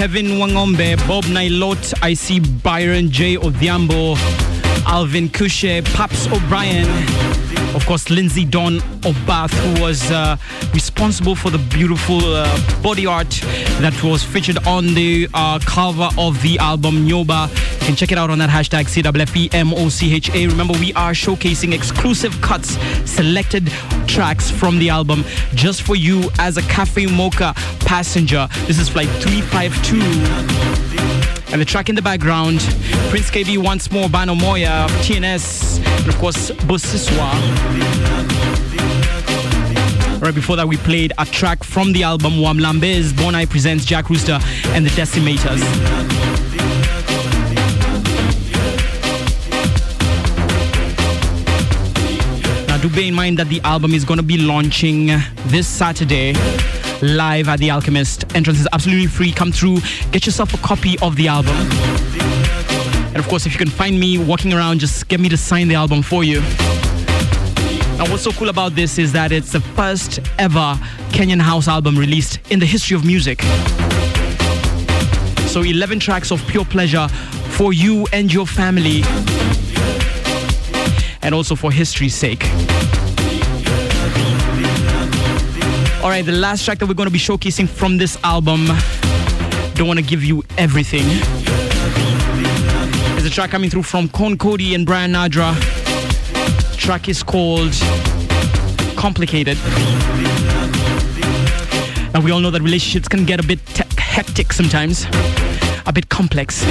Kevin Wangombe, Bob Nailot, I see Byron J. Odhiambo, Alvin Kushe, Paps O'Brien, of course, Lindsay Dawn Obath, who was uh, responsible for the beautiful uh, body art that was featured on the uh, cover of the album Nyoba. You can check it out on that hashtag CAFFEMOCHA. Remember, we are showcasing exclusive cuts, selected tracks from the album just for you as a CAFFE Mocha passenger. This is flight 352. And the track in the background, Prince Kaybee once more, Bano Moya, TNS, and of course, Bosiswa. Right before that, we played a track from the album Wamlambez, Bonai presents Jack Rooster and the Decimators. Now, do bear in mind that the album is going to be launching this Saturday live at the Alchemist. Entrance is absolutely free. Come through, get yourself a copy of the album. And of course, if you can find me walking around, just get me to sign the album for you. Now, what's so cool about this is that it's the first ever Kenyan house album released in the history of music. So, 11 tracks of pure pleasure for you and your family, and also for history's sake. All right, the last track that we're going to be showcasing from this album, don't want to give you everything. There's a track coming through from Con Cody and Brian Nadra. track is called Complicated. Now, we all know that relationships can get a bit te- hectic sometimes, a bit complex.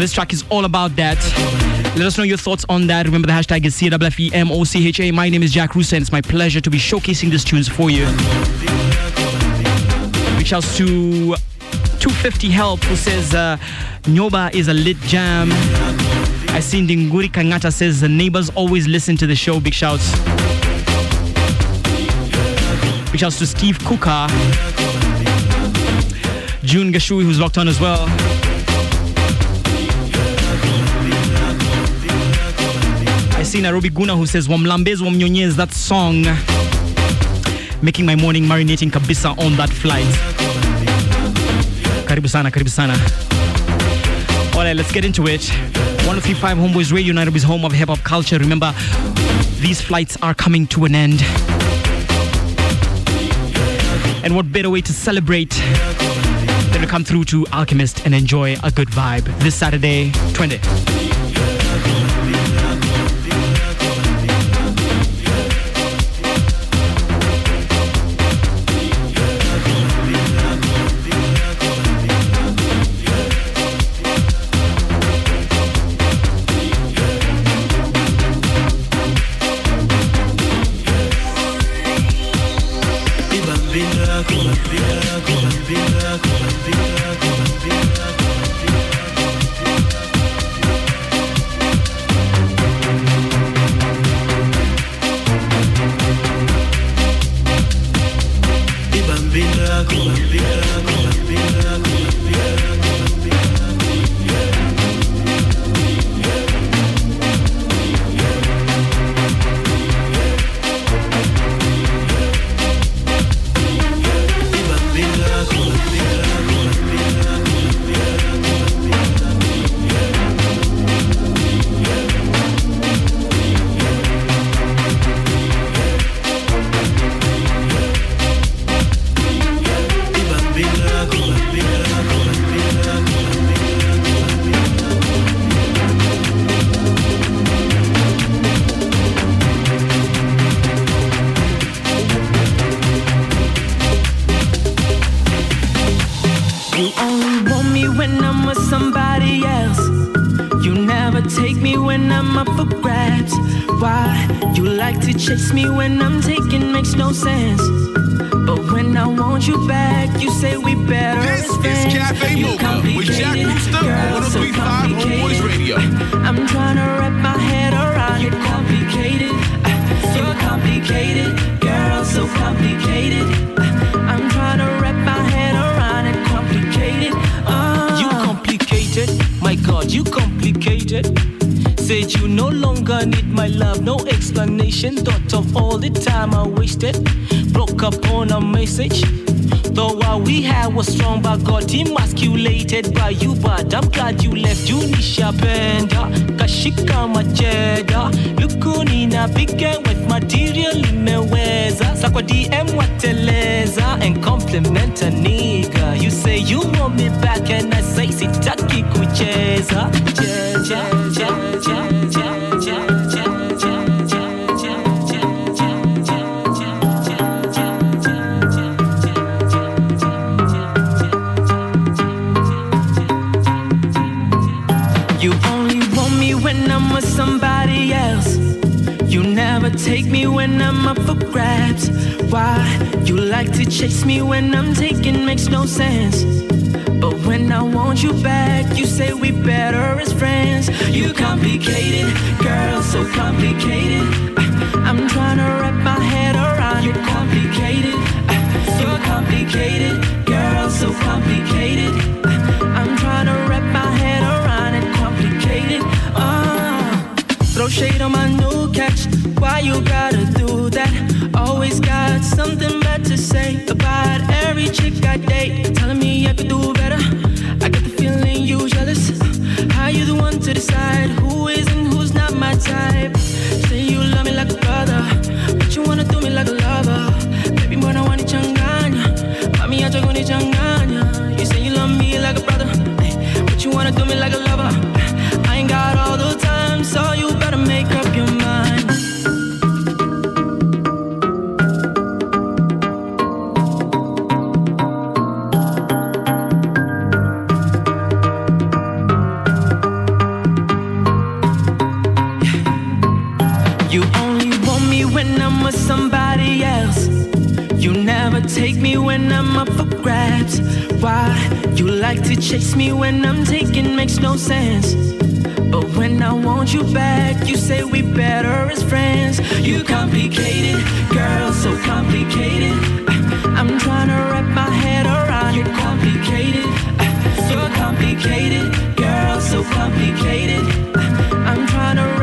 This track is all about that. Let us know your thoughts on that. Remember, the hashtag is CAFFEMOCHA. My name is Jack Rooster, and it's my pleasure to be showcasing these tunes for you. Reach out to 250 Help, who says uh, Nyoba is a lit jam. I see Ndinguri Kangata says the neighbors always listen to the show. Big shouts. Big shouts to Steve Kuka. June Gashui, who's locked on as well. See Nairobi Guna who says Wamlambez Wamnyonyez, that song making my morning marinating kabisa on that flight. Karibu sana, karibu sana. All right, let's get into it. 1035 Homeboyz Radio, Nairobi's home of hip hop culture. Remember, these flights are coming to an end. And what better way to celebrate than to come through to Alchemist and enjoy a good vibe this Saturday, 20. Chase me when I'm taking makes no sense. But when I want you back, you say we better as friends. You complicated, girl, so complicated. Uh, I'm trying to wrap my head around you. Complicated, uh, you're complicated, girl, so complicated. Uh, I'm trying to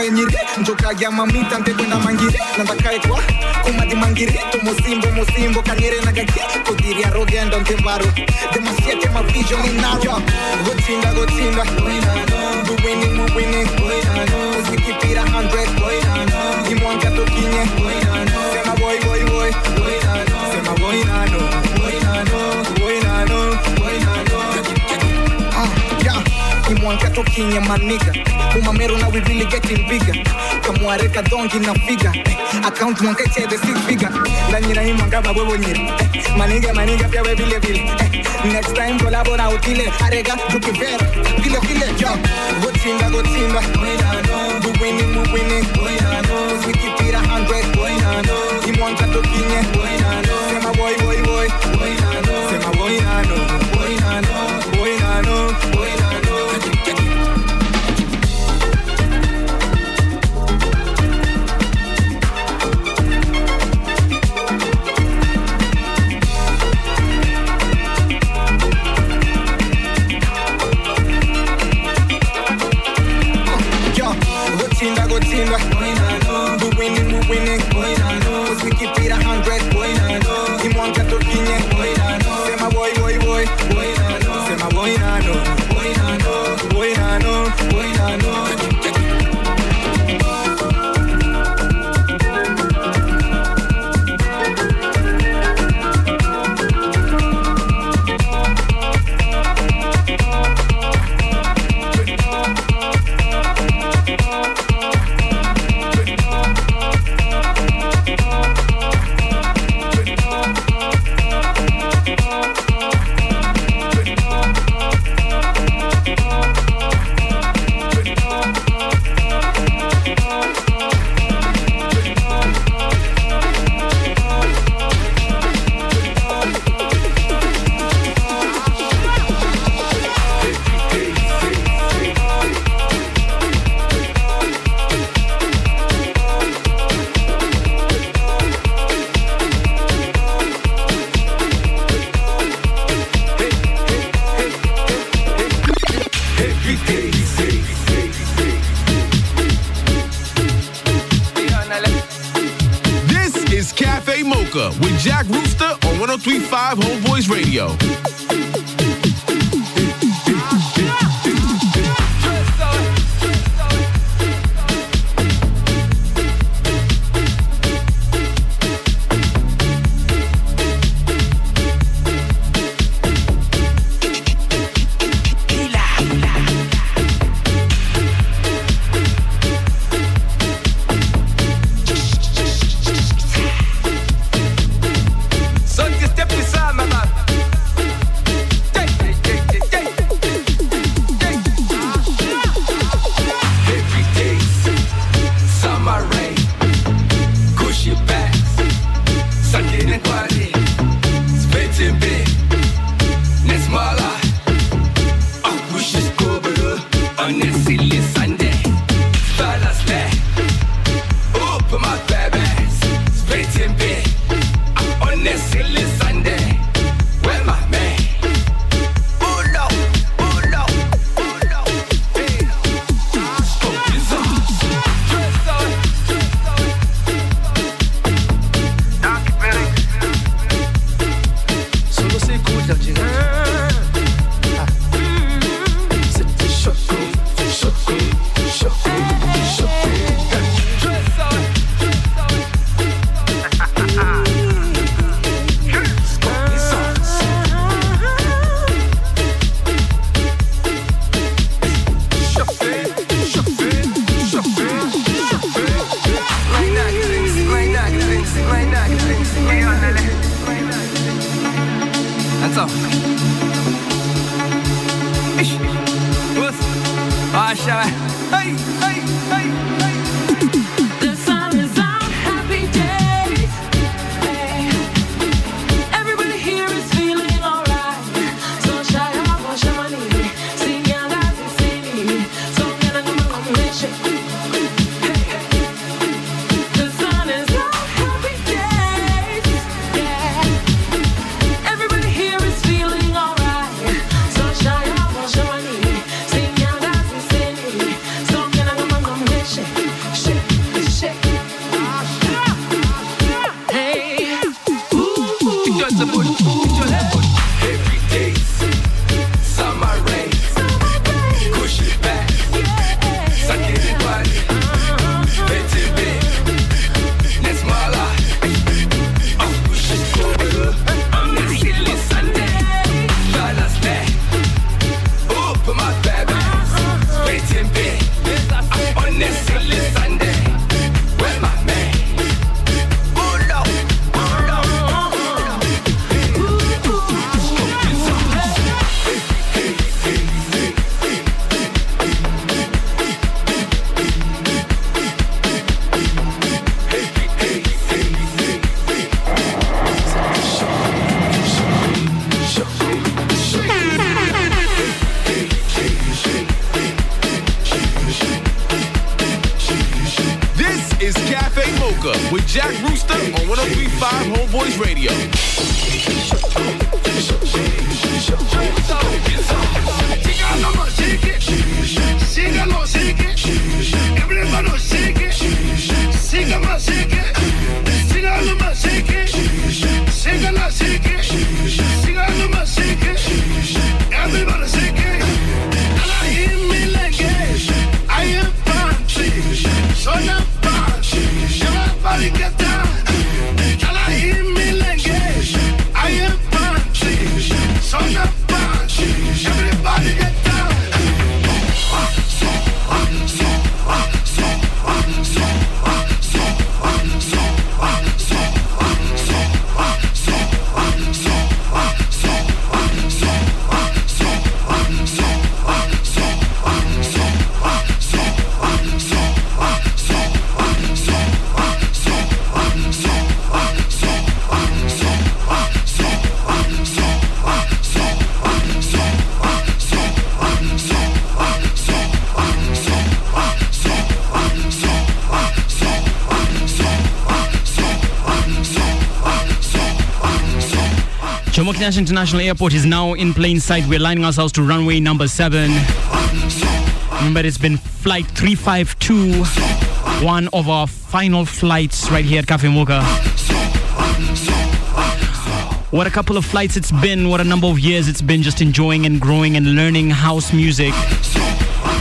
Bayern Rücken, Joker, ja, Mami, hata dongi nafika account mwankete the six figure. Ndani na mwanga babo bonyere maniga maniga pia we vile vile next time collabo na utile. Arega tukivera vile vile yo. Gotinga gotinga. We na no do winning we winning we na no sikipira 100 we na no kimwanta tukinye we na no sema boy boy boy. we Jomo International Airport is now in plain sight. We're lining ourselves to runway number seven. Remember, it's been flight 352, one of our final flights right here at CAFFE Mocha. What a couple of flights it's been, what a number of years it's been just enjoying and growing and learning house music.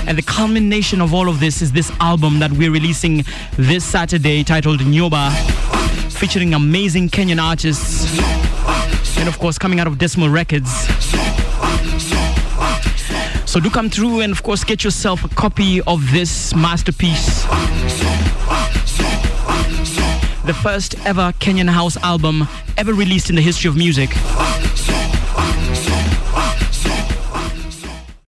And the culmination of all of this is this album that we're releasing this Saturday titled Nyoba, featuring amazing Kenyan artists. And of course, coming out of Decimal Records. So do come through and, of course, get yourself a copy of this masterpiece. The first ever Kenyan house album ever released in the history of music.